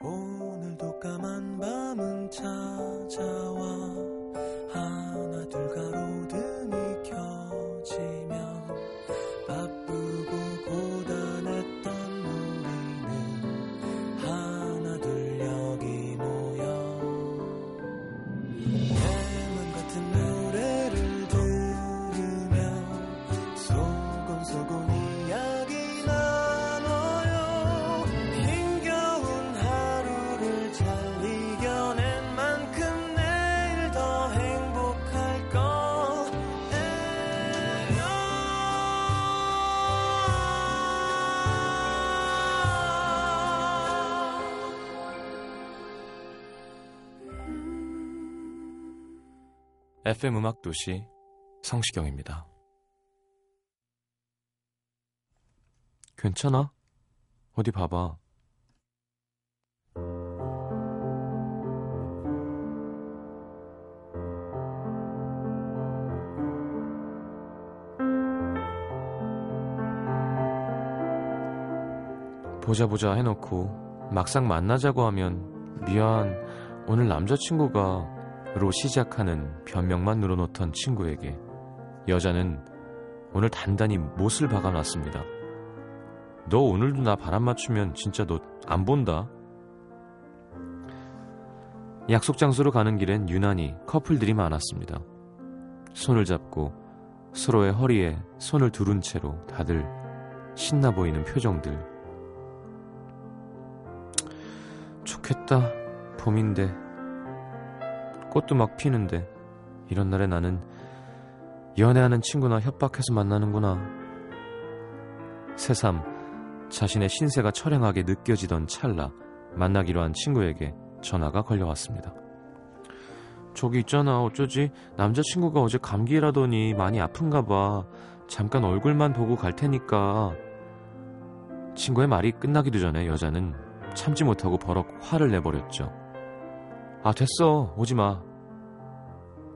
오늘도 까만 밤은 찾아와 FM 음악 도시 성시경입니다. 괜찮아? 어디 봐봐. 보자 보자 해놓고 막상 만나자고 하면 미안 오늘 남자친구가 로 시작하는 변명만 늘어놓던 친구에게 여자는 오늘 단단히 못을 박아놨습니다. 너 오늘도 나 바람 맞추면 진짜 너 안 본다. 약속 장소로 가는 길엔 유난히 커플들이 많았습니다. 손을 잡고 서로의 허리에 손을 두른 채로 다들 신나 보이는 표정들. 좋겠다. 봄인데 꽃도 막 피는데 이런 날에 나는 연애하는 친구나 협박해서 만나는구나. 새삼 자신의 신세가 처량하게 느껴지던 찰나 만나기로 한 친구에게 전화가 걸려왔습니다. 저기 있잖아 어쩌지 남자친구가 어제 감기라더니 많이 아픈가 봐 잠깐 얼굴만 보고 갈 테니까 친구의 말이 끝나기도 전에 여자는 참지 못하고 버럭 화를 내버렸죠. 아 됐어. 오지 마.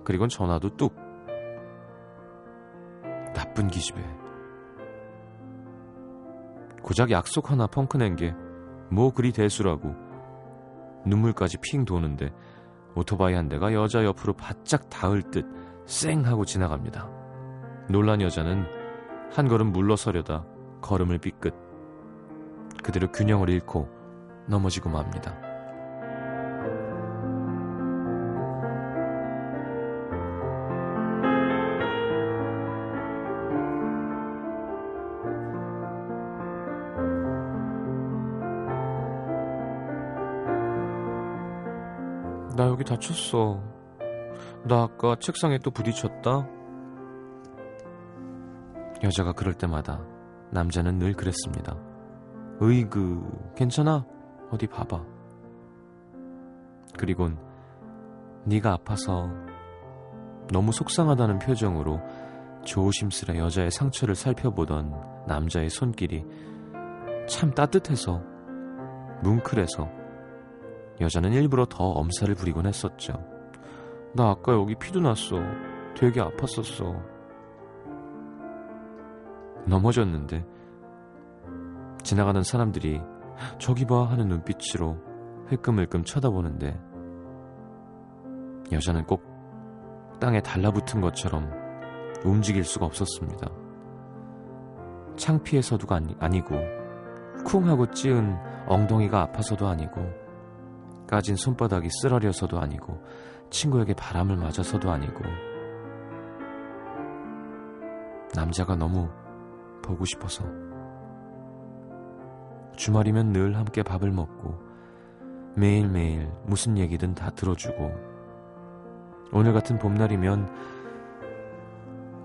그리곤 전화도 뚝. 나쁜 기집애. 고작 약속 하나 펑크낸 게 뭐 그리 대수라고. 눈물까지 핑 도는데 오토바이 한 대가 여자 옆으로 바짝 닿을 듯 쌩 하고 지나갑니다. 놀란 여자는 한 걸음 물러서려다 걸음을 삐끗. 그대로 균형을 잃고 넘어지고 맙니다 여기 다쳤어. 나 아까 책상에 또 부딪혔다. 여자가 그럴 때마다 남자는 늘 그랬습니다. 으이그, 괜찮아? 어디 봐봐. 그리곤 네가 아파서 너무 속상하다는 표정으로 조심스레 여자의 상처를 살펴보던 남자의 손길이 참 따뜻해서 뭉클해서 여자는 일부러 더 엄살을 부리곤 했었죠. 나 아까 여기 피도 났어. 되게 아팠었어. 넘어졌는데 지나가는 사람들이 저기 봐 하는 눈빛으로 흘끔흘끔 쳐다보는데 여자는 꼭 땅에 달라붙은 것처럼 움직일 수가 없었습니다. 창피해서도 아니, 아니고 쿵 하고 찌은 엉덩이가 아파서도 아니고 까진 손바닥이 쓰러려서도 아니고 친구에게 바람을 맞아서도 아니고 남자가 너무 보고 싶어서 주말이면 늘 함께 밥을 먹고 매일매일 무슨 얘기든 다 들어주고 오늘 같은 봄날이면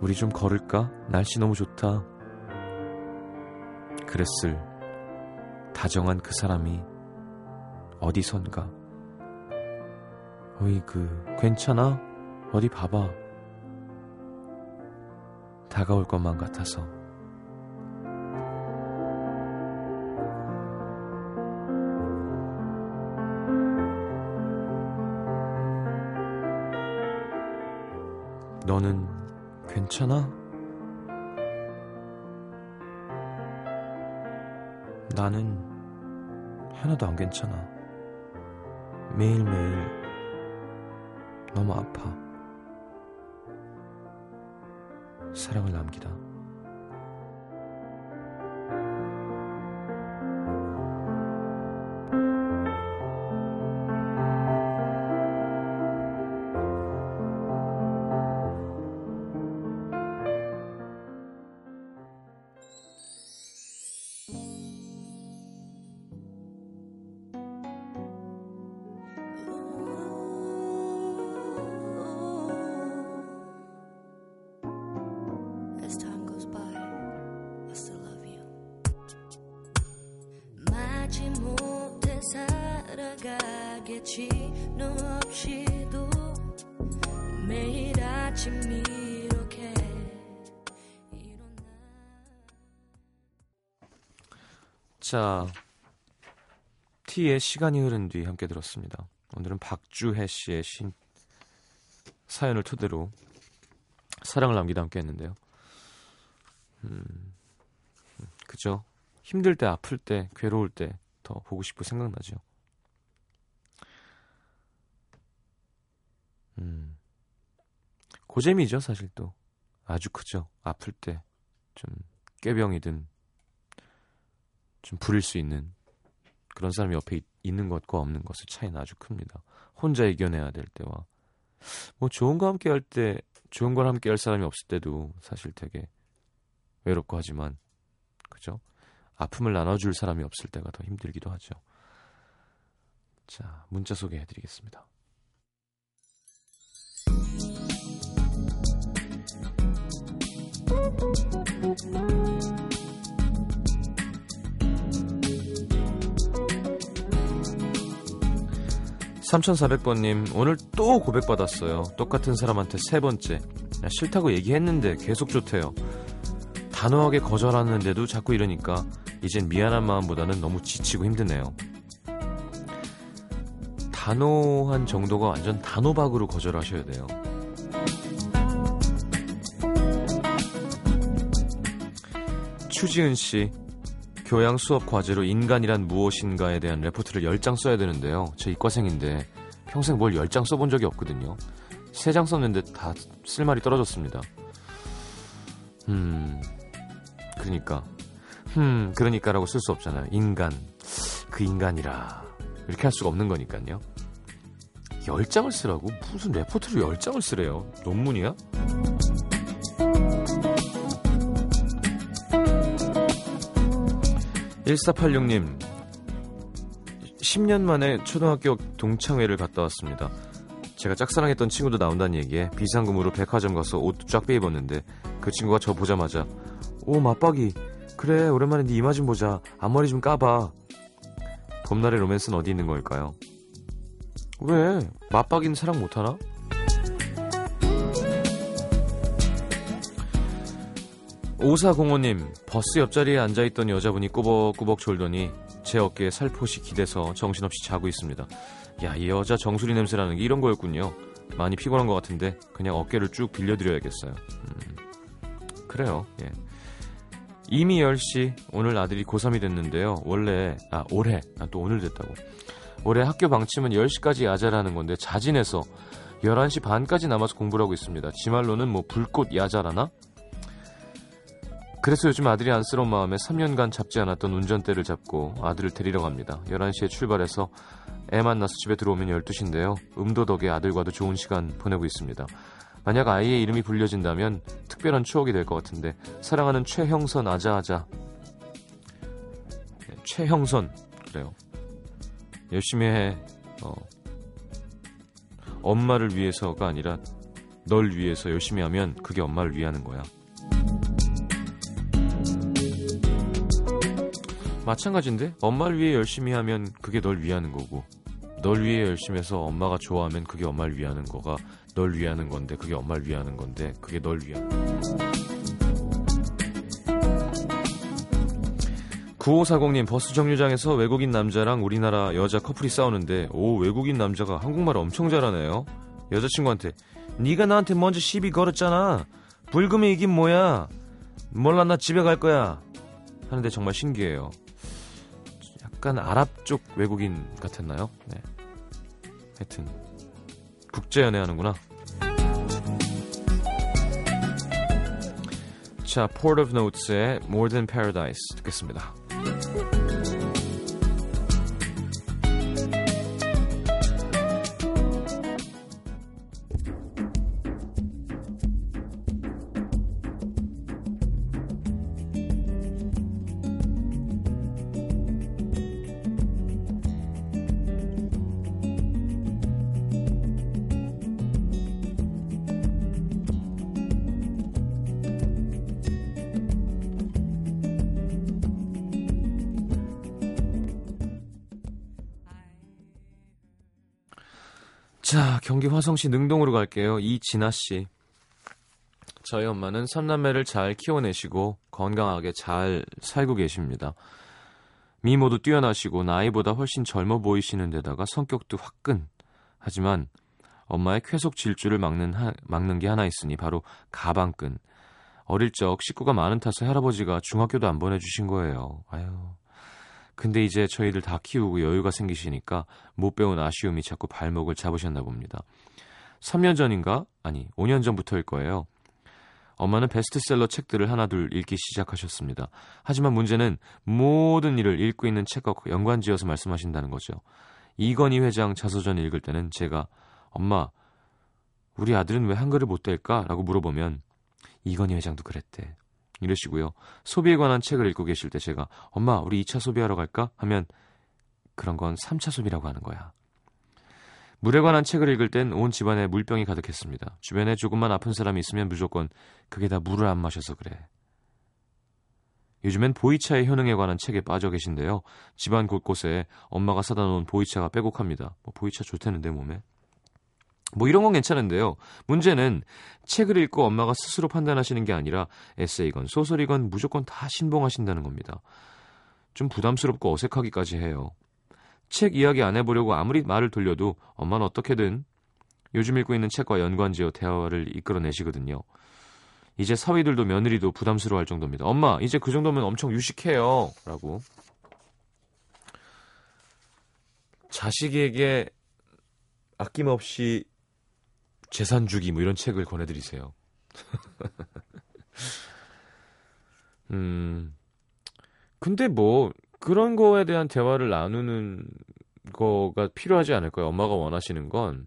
우리 좀 걸을까? 날씨 너무 좋다. 그랬을 다정한 그 사람이 어디선가. 어이그, 괜찮아? 어디 봐봐. 다가올 것만 같아서. 너는 괜찮아? 나는 하나도 안 괜찮아. 매일매일 너무 아파. 사랑을 남기다. 살아가겠지 너 없이도 매일 아침 이렇게 일어나 자, T의 시간이 흐른 뒤 함께 들었습니다. 오늘은 박주혜 씨의 신 사연을 토대로 사랑을 남기다 함께 했는데요. 음, 음, 그죠? 힘들 때, 아플 때, 괴로울 때 더 보고 싶고 생각나죠. 음, 고재미죠, 사실 또. 아주 크죠. 아플 때, 좀, 꾀병이든, 좀 부릴 수 있는 그런 사람이 옆에 있, 있는 것과 없는 것의 차이는 아주 큽니다. 혼자 이겨내야 될 때와 뭐 좋은 거 함께 할 때 좋은 걸 함께 할 사람이 없을 때도 사실 되게 외롭고 하지만 그죠? 아픔을 나눠줄 사람이 없을 때가 더 힘들기도 하죠. 자, 문자 소개해 드리겠습니다. (3400번님) 오늘 또 고백받았어요. 똑같은 사람한테 세 번째. 야, 싫다고 얘기했는데 계속 좋대요. 단호하게 거절하는데도 자꾸 이러니까 이젠 미안한 마음보다는 너무 지치고 힘드네요. 단호한 정도가 완전 단호박으로 거절하셔야 돼요 추지은 씨 교양 수업 과제로 인간이란 무엇인가에 대한 레포트를 10장 써야 되는데요. 저 이과생인데 평생 뭘 10장 써본 적이 없거든요. 3장 썼는데 다 쓸 말이 떨어졌습니다. 음, 그러니까. 음, 그러니까라고 쓸 수 없잖아요. 인간. 그 인간이라. 이렇게 할 수가 없는 거니까요. 10장을 쓰라고? 무슨 레포트를 10장을 쓰래요? 논문이야? 1486님 10년 만에 초등학교 동창회를 갔다 왔습니다. 제가 짝사랑했던 친구도 나온다는 얘기에 비상금으로 백화점 가서 옷쫙 빼입었는데 그 친구가 저 보자마자 오 맞박이 그래 오랜만에 네 이마 좀 보자 앞머리 좀 까봐 봄날의 로맨스는 어디 있는 걸까요? 왜? 맞박이는 사랑 못하나? 오사공호님 버스 옆자리에 앉아있던 여자분이 꾸벅꾸벅 졸더니 제 어깨에 살포시 기대서 정신없이 자고 있습니다. 야, 이 여자 정수리 냄새라는 게 이런 거였군요. 많이 피곤한 것 같은데 그냥 어깨를 쭉 빌려드려야겠어요. 음, 그래요. 예. 이미 10시 오늘 아들이 고3이 됐는데요. 원래 아 올해 아, 또 오늘 됐다고. 올해 학교 방침은 10시까지 야자라는 건데 자진해서 11시 반까지 남아서 공부를 하고 있습니다. 지 말로는 뭐 불꽃 야자라나? 그래서 요즘 아들이 안쓰러운 마음에 3년간 잡지 않았던 운전대를 잡고 아들을 데리러 갑니다. 11시에 출발해서 애 만나서 집에 들어오면 12시인데요. 음도 덕에 아들과도 좋은 시간 보내고 있습니다. 만약 아이의 이름이 불려진다면 특별한 추억이 될 것 같은데 사랑하는 최형선 아자아자 네, 최형선 그래요. 열심히 해. 어. 엄마를 위해서가 아니라 널 위해서 열심히 하면 그게 엄마를 위하는 거야. 마찬가지인데? 엄마를 위해 열심히 하면 그게 널 위하는 거고 널 위해 열심히 해서 엄마가 좋아하면 그게 엄마를 위하는 거가 널 위하는 건데 그게 엄마를 위하는 건데 그게 널 위하는 거야. 9540님 버스 정류장에서 외국인 남자랑 우리나라 여자 커플이 싸우는데 오 외국인 남자가 한국말 엄청 잘하네요. 여자친구한테 네가 나한테 먼저 시비 걸었잖아. 불금이 이긴 뭐야? 몰라 나? 집에 갈 거야. 하는데 정말 신기해요 약간 아랍 쪽 외국인 같았나요? 네. 하여튼 국제 연애 하는구나. 자, Port of Notes의 More Than Paradise 듣겠습니다. 자, 경기 화성시 능동으로 갈게요. 이진아 씨. 저희 엄마는 삼남매를 잘 키워내시고 건강하게 잘 살고 계십니다. 미모도 뛰어나시고 나이보다 훨씬 젊어 보이시는 데다가 성격도 화끈. 하지만 엄마의 쾌속 질주를 막는 하, 막는 게 하나 있으니 바로 가방끈. 어릴 적 식구가 많은 탓에 할아버지가 중학교도 안 보내주신 거예요. 아유. 근데 이제 저희들 다 키우고 여유가 생기시니까 못 배운 아쉬움이 자꾸 발목을 잡으셨나 봅니다. 3년 전인가? 아니, 5년 전부터일 거예요. 엄마는 베스트셀러 책들을 하나둘 읽기 시작하셨습니다. 하지만 문제는 모든 일을 읽고 있는 책과 연관지어서 말씀하신다는 거죠. 이건희 회장 자서전 읽을 때는 제가 엄마, 우리 아들은 왜 한글을 못 뗄까? 라고 물어보면 이건희 회장도 그랬대. 이러시고요. 소비에 관한 책을 읽고 계실 때 제가 엄마 우리 2차 소비하러 갈까? 하면 그런 건 3차 소비라고 하는 거야. 물에 관한 책을 읽을 땐 온 집안에 물병이 가득했습니다. 주변에 조금만 아픈 사람이 있으면 무조건 그게 다 물을 안 마셔서 그래. 요즘엔 보이차의 효능에 관한 책에 빠져 계신데요. 집안 곳곳에 엄마가 사다 놓은 보이차가 빼곡합니다. 뭐 보이차 좋다는데 몸에. 뭐 이런 건 괜찮은데요. 문제는 책을 읽고 엄마가 스스로 판단하시는 게 아니라 에세이건 소설이건 무조건 다 신봉하신다는 겁니다. 좀 부담스럽고 어색하기까지 해요. 책 이야기 안 해보려고 아무리 말을 돌려도 엄마는 어떻게든 요즘 읽고 있는 책과 연관지어 대화를 이끌어내시거든요. 이제 사위들도 며느리도 부담스러워할 정도입니다. 엄마, 이제 그 정도면 엄청 유식해요. 라고. 자식에게 아낌없이 재산 주기 뭐 이런 책을 권해드리세요. 음, 근데 뭐 그런 거에 대한 대화를 나누는 거가 필요하지 않을까요? 엄마가 원하시는 건,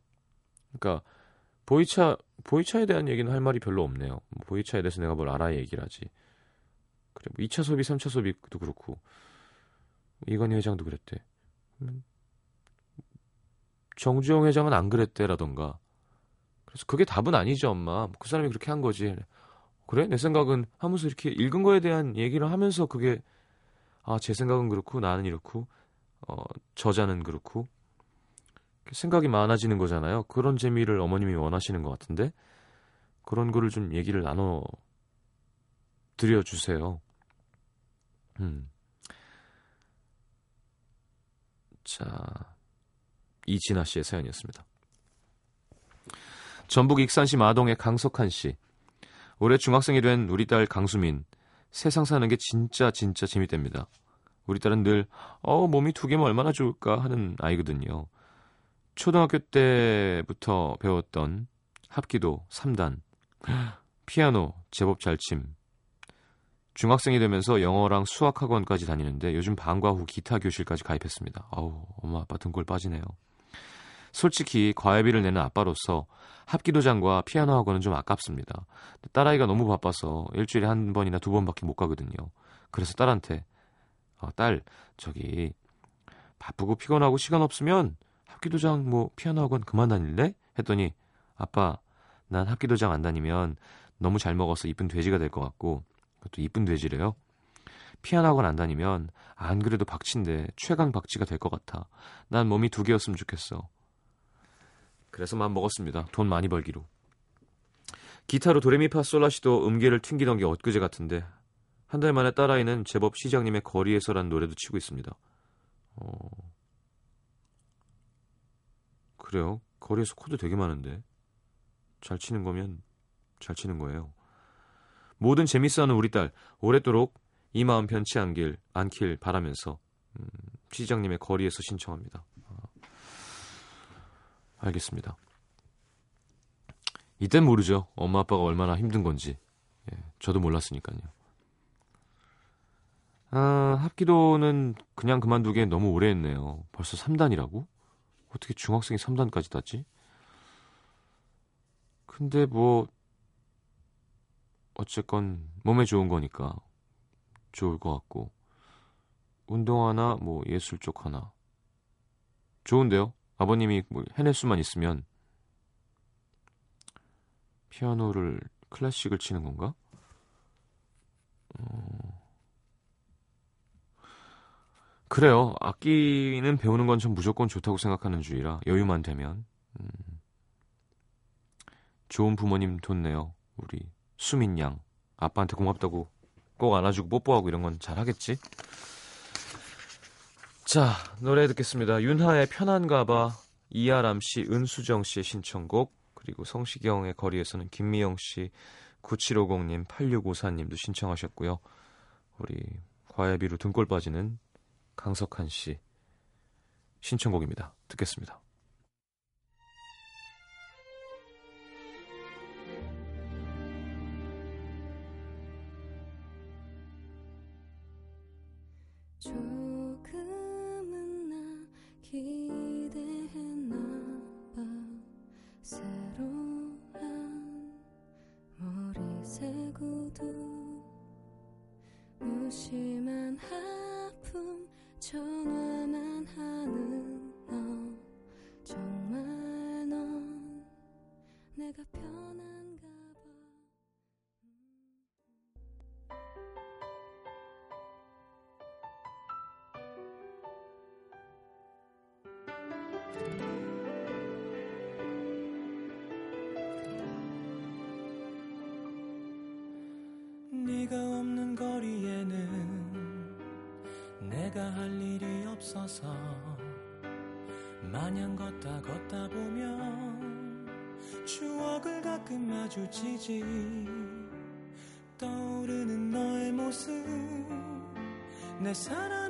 그러니까 보이차 보이차에 대한 얘기는 할 말이 별로 없네요. 뭐 보이차에 대해서 내가 뭘 알아야 얘기를 하지. 그래, 뭐 2차 소비, 3차 소비도 그렇고 이건희 회장도 그랬대. 음, 정주영 회장은 안 그랬대라던가. 그래서 그게 답은 아니죠, 엄마. 그 사람이 그렇게 한 거지. 그래? 내 생각은 하면서 이렇게 읽은 거에 대한 얘기를 하면서 그게 아, 제 생각은 그렇고 나는 이렇고 어, 저자는 그렇고 생각이 많아지는 거잖아요. 그런 재미를 어머님이 원하시는 것 같은데 그런 거를 좀 얘기를 나눠 드려 주세요. 음. 자, 이진아 씨의 사연이었습니다. 전북 익산시 마동의 강석한 씨. 올해 중학생이 된 우리 딸 강수민. 세상 사는 게 진짜 진짜 재밌답니다. 우리 딸은 늘 어, 몸이 두 개면 얼마나 좋을까 하는 아이거든요. 초등학교 때부터 배웠던 합기도 3단, 피아노 제법 잘 침. 중학생이 되면서 영어랑 수학 학원까지 다니는데 요즘 방과 후 기타 교실까지 가입했습니다. 아우, 엄마 아빠 등골 빠지네요. 솔직히 과외비를 내는 아빠로서 합기도장과 피아노 학원은 좀 아깝습니다. 딸아이가 너무 바빠서 일주일에 한 번이나 두 번밖에 못 가거든요. 그래서 딸한테 어, 딸 저기 바쁘고 피곤하고 시간 없으면 합기도장 뭐 피아노 학원 그만 다닐래? 했더니 아빠 난 합기도장 안 다니면 너무 잘 먹어서 이쁜 돼지가 될 것 같고 그것도 이쁜 돼지래요. 피아노 학원 안 다니면 안 그래도 박치인데 최강 박치가 될 것 같아. 난 몸이 두 개였으면 좋겠어. 그래서 마음 먹었습니다. 돈 많이 벌기로. 기타로 도레미파솔라시도 음계를 튕기던 게 엊그제 같은데 한 달 만에 딸아이는 제법 시장님의 거리에서란 노래도 치고 있습니다. 어... 그래요. 거리에서 코드 되게 많은데 잘 치는 거면 잘 치는 거예요. 모든 재밌어하는 우리 딸 오랫도록 이 마음 변치 않길 않길 바라면서 음, 시장님의 거리에서 신청합니다. 알겠습니다. 이땐 모르죠. 엄마 아빠가 얼마나 힘든 건지. 예, 저도 몰랐으니까요. 아, 합기도는 그냥 그만두기에 너무 오래 했네요. 벌써 3단이라고? 어떻게 중학생이 3단까지 땄지? 근데 뭐 어쨌건 몸에 좋은 거니까 좋을 것 같고 운동 하나 뭐 예술 쪽 하나 좋은데요. 아버님이 뭐 해낼 수만 있으면 피아노를 클래식을 치는 건가? 어... 그래요. 악기는 배우는 건 전 무조건 좋다고 생각하는 주의라 여유만 되면 음... 좋은 부모님 뒀네요. 우리 수민 양 아빠한테 고맙다고 꼭 안아주고 뽀뽀하고 이런 건 잘하겠지? 자 노래 듣겠습니다. 윤하의 편한가봐 이아람 씨, 은수정 씨의 신청곡 그리고 성시경의 거리에서는 김미영 씨, 9750님, 8654님도 신청하셨고요. 우리 과외비로 등골 빠지는 강석한 씨 신청곡입니다. 듣겠습니다. 구두 무심한 아픔 전화만 하는 너 정말 넌 내가 편 가끔 마주치지. 떠오르는 너의 모습 내 살아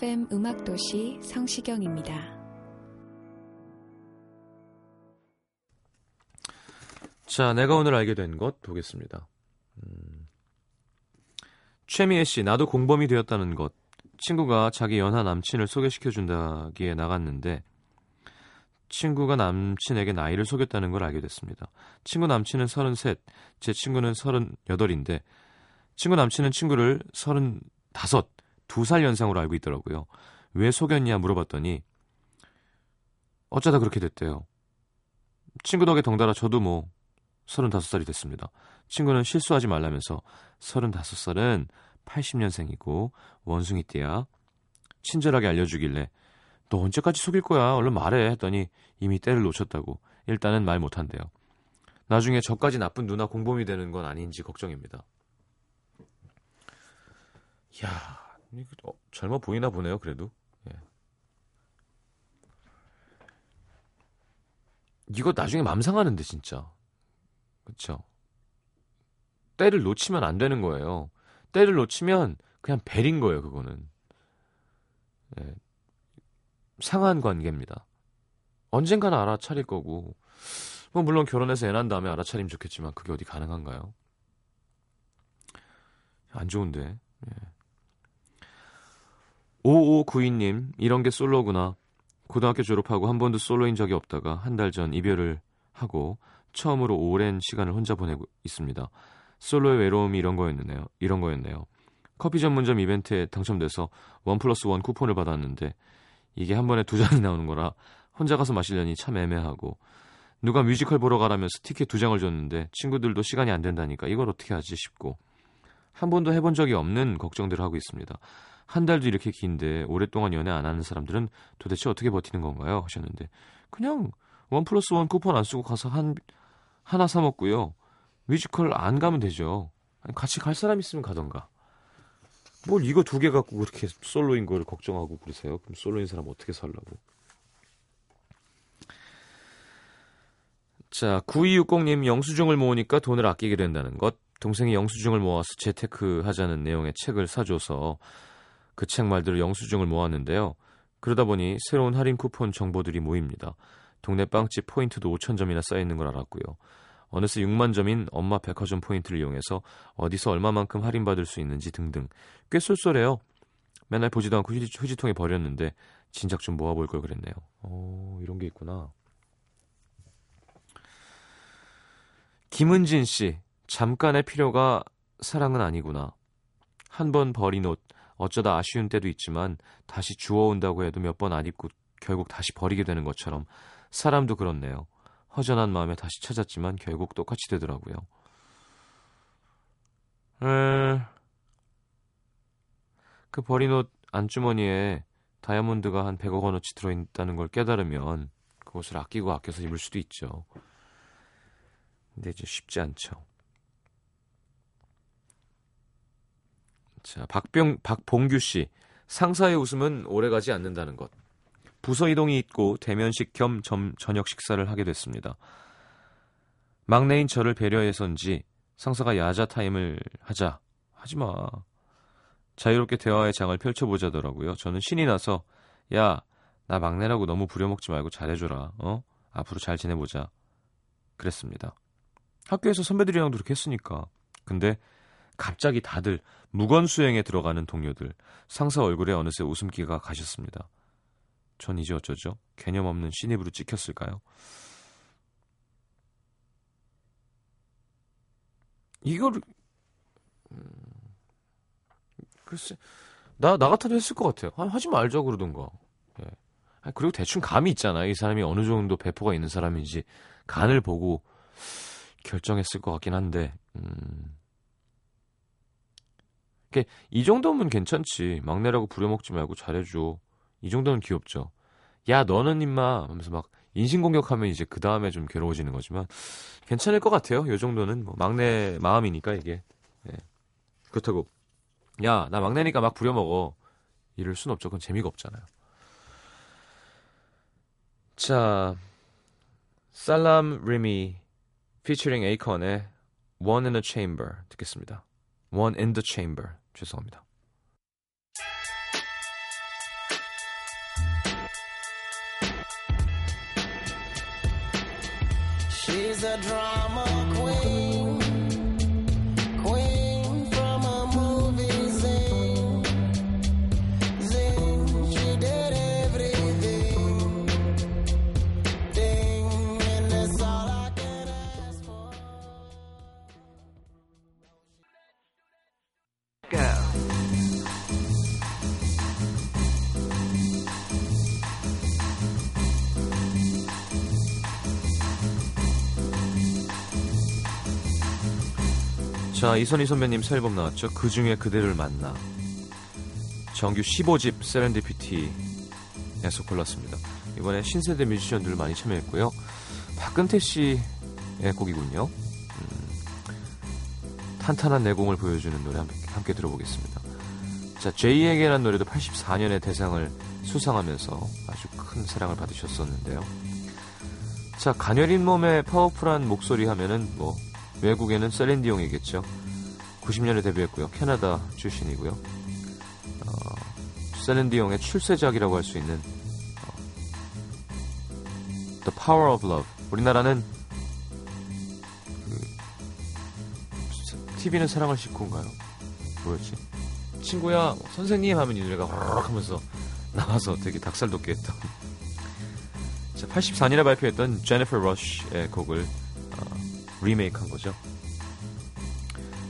FM 음악도시 성시경입니다. 자, 내가 오늘 알게 된 것 보겠습니다. 음, 최미애 씨, 나도 공범이 되었다는 것. 친구가 자기 연하 남친을 소개시켜 준다기에 나갔는데, 친구가 남친에게 나이를 속였다는 걸 알게 됐습니다. 친구 남친은 33, 제 친구는 38인데, 친구 남친은 친구를 35, 2살 연상으로 알고 있더라고요. 왜 속였냐 물어봤더니, 어쩌다 그렇게 됐대요. 친구 덕에 덩달아 저도 뭐 35살이 됐습니다. 친구는 실수하지 말라면서 35살은 80년생이고 원숭이 띠야. 친절하게 알려주길래 너 언제까지 속일 거야? 얼른 말해 했더니 이미 때를 놓쳤다고 일단은 말 못한대요. 나중에 저까지 나쁜 누나 공범이 되는 건 아닌지 걱정입니다. 이거 어, 젊어 보이나 보네요, 그래도. 예. 이거 나중에 맘 상하는데 진짜. 그쵸? 때를 놓치면 안 되는 거예요. 때를 놓치면 그냥 벨인 거예요, 그거는. 예. 상한 관계입니다. 언젠가는 알아차릴 거고, 뭐, 물론 결혼해서 애난 다음에 알아차리면 좋겠지만, 그게 어디 가능한가요? 안 좋은데. 예. 5592님, 이런 게 솔로구나. 고등학교 졸업하고 한 번도 솔로인 적이 없다가 한 달 전 이별을 하고 처음으로 오랜 시간을 혼자 보내고 있습니다. 솔로의 외로움이 이런 거였네요. 이런 거였네요. 커피 전문점 이벤트에 당첨돼서 원 플러스 원 쿠폰을 받았는데 이게 한 번에 두 잔이 나오는 거라 혼자 가서 마시려니 참 애매하고 누가 뮤지컬 보러 가라면서 티켓 두 장을 줬는데 친구들도 시간이 안 된다니까 이걸 어떻게 하지 싶고 한 번도 해본 적이 없는 걱정들을 하고 있습니다. 한 달도 이렇게 긴데 오랫동안 연애 안 하는 사람들은 도대체 어떻게 버티는 건가요? 하셨는데 그냥 원 플러스 원 쿠폰 안 쓰고 가서 한 하나 사 먹고요. 뮤지컬 안 가면 되죠. 같이 갈 사람 있으면 가던가. 뭘 이거 두 개 갖고 그렇게 솔로인 걸 걱정하고 그러세요? 그럼 솔로인 사람 어떻게 살라고? 자, 9260님 영수증을 모으니까 돈을 아끼게 된다는 것. 동생이 영수증을 모아서 재테크 하자는 내용의 책을 사줘서 그 책 말대로 영수증을 모았는데요. 그러다 보니 새로운 할인 쿠폰 정보들이 모입니다. 동네 빵집 포인트도 5천 점이나 쌓여 있는 걸 알았고요. 어느새 6만 점인 엄마 백화점 포인트를 이용해서 어디서 얼마만큼 할인받을 수 있는지 등등 꽤 쏠쏠해요. 맨날 보지도 않고 휴지, 휴지통에 버렸는데 진작 좀 모아볼 걸 그랬네요. 오, 이런 게 있구나. 김은진 씨, 잠깐의 필요가 사랑은 아니구나. 한 번 버린 옷, 어쩌다 아쉬운 때도 있지만 다시 주워온다고 해도 몇 번 안 입고 결국 다시 버리게 되는 것처럼 사람도 그렇네요. 허전한 마음에 다시 찾았지만 결국 똑같이 되더라고요. 에... 그 버린 옷 안주머니에 다이아몬드가 한 100억 원어치 들어있다는 걸 깨달으면 그것을 아끼고 아껴서 입을 수도 있죠. 근데 이제 쉽지 않죠. 자, 박병, 박봉규 씨. 상사의 웃음은 오래가지 않는다는 것. 부서 이동이 있고 대면식 겸 점, 저녁 식사를 하게 됐습니다. 막내인 저를 배려해서인지 상사가 야자 타임을 하자. 하지 마. 자유롭게 대화의 장을 펼쳐보자더라고요. 저는 신이 나서 야, 나 막내라고 너무 부려먹지 말고 잘해줘라. 어? 앞으로 잘 지내보자. 그랬습니다. 학교에서 선배들이랑도 그렇게 했으니까. 근데 갑자기 다들 무건 수행에 들어가는 동료들, 상사 얼굴에 어느새 웃음기가 가셨습니다. 전 이제 어쩌죠? 개념 없는 신입으로 찍혔을까요? 이걸 음, 글쎄 나 나 같아도 했을 것 같아요. 아, 하지 말자 그러던가. 예. 아, 그리고 대충 감이 있잖아요. 이 사람이 어느 정도 배포가 있는 사람인지 간을 보고 결정했을 것 같긴 한데 음. 이 정도면 괜찮지. 막내라고 부려먹지 말고 잘해줘. 이 정도는 귀엽죠. 야, 너는 임마 하면서 막 인신공격하면 이제 그 다음에 좀 괴로워지는 거지만 괜찮을 것 같아요. 요 정도는 뭐 막내 마음이니까 이게. 예. 그렇다고 야, 나 막내니까 막 부려먹어. 이럴 순 없죠. 그건 재미가 없잖아요. 자, 살람 리미 피처링 에이컨의 One in a Chamber 듣겠습니다. One in the Chamber. 죄송합니다. She's a drama queen, 자, 이선희 선배님 새 앨범 나왔죠. 그 중에 그대를 만나. 정규 15집 세렌디피티에서 골랐습니다. 이번에 신세대 뮤지션들 많이 참여했고요. 박근태 씨의 곡이군요. 음, 탄탄한 내공을 보여주는 노래 함께, 함께 들어보겠습니다. 자, 제이에게란 노래도 84년에 대상을 수상하면서 아주 큰 사랑을 받으셨었는데요. 자, 가녀린 몸의 파워풀한 목소리 하면은 뭐 외국에는 셀린디용이겠죠. 90년에 데뷔했고요. 캐나다 출신이고요. 어, 셀린디용의 출세작이라고 할 수 있는 어, The Power of Love. 우리나라는 그, TV는 사랑을 싣고인가요? 뭐였지? 친구야, 선생님 하면 이 노래가 허락 하면서 나와서 되게 닭살 돋게 했던 자, 84년에 발표했던 제니퍼 러쉬의 곡을 어, 리메이크한 거죠.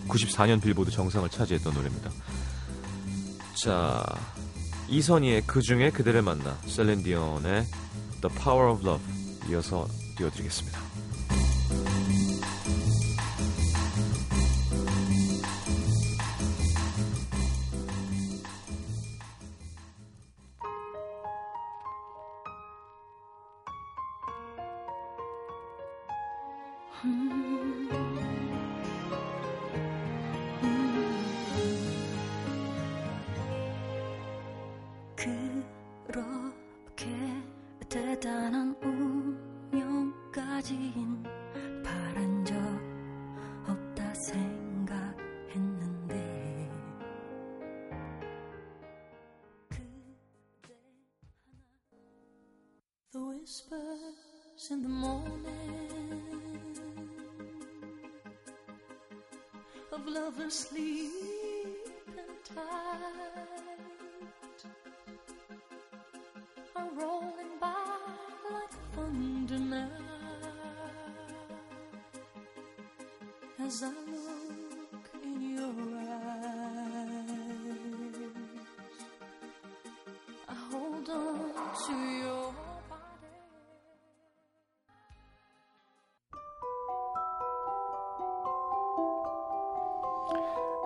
94년 빌보드 정상을 차지했던 노래입니다. 자, 이선희의 그 중에 그대를 만나, 셀렌디온의 The Power of Love 이어서 띄워드리겠습니다. In the morning of lovers sleep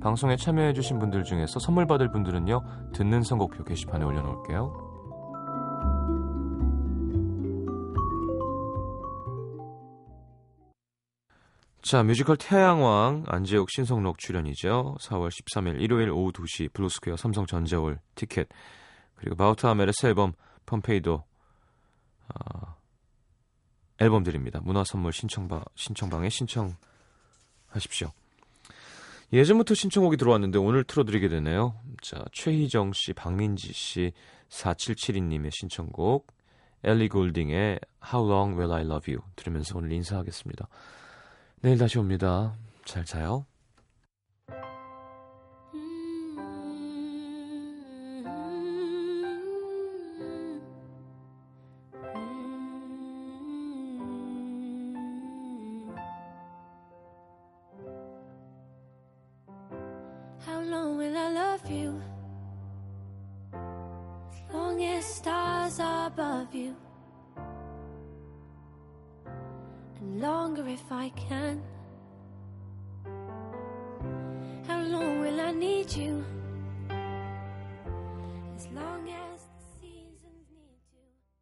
방송에 참여해주신 분들 중에서 선물 받을 분들은요, 듣는 선곡표 게시판에 올려놓을게요. 자, 뮤지컬 태양왕 안재욱 신성록 출연이죠. 4월 13일 일요일 오후 2시 블루스퀘어 삼성 전자홀 티켓 그리고 바우타 메레스 앨범 펌페이도 어, 앨범 드립니다. 문화 선물 신청방 신청방에 신청하십시오. 예전부터 신청곡이 들어왔는데 오늘 틀어드리게 되네요. 자, 최희정 씨, 박민지 씨, 4772님의 신청곡 엘리 골딩의 How Long Will I Love You 들으면서 오늘 인사하겠습니다. 내일 다시 옵니다. 잘 자요.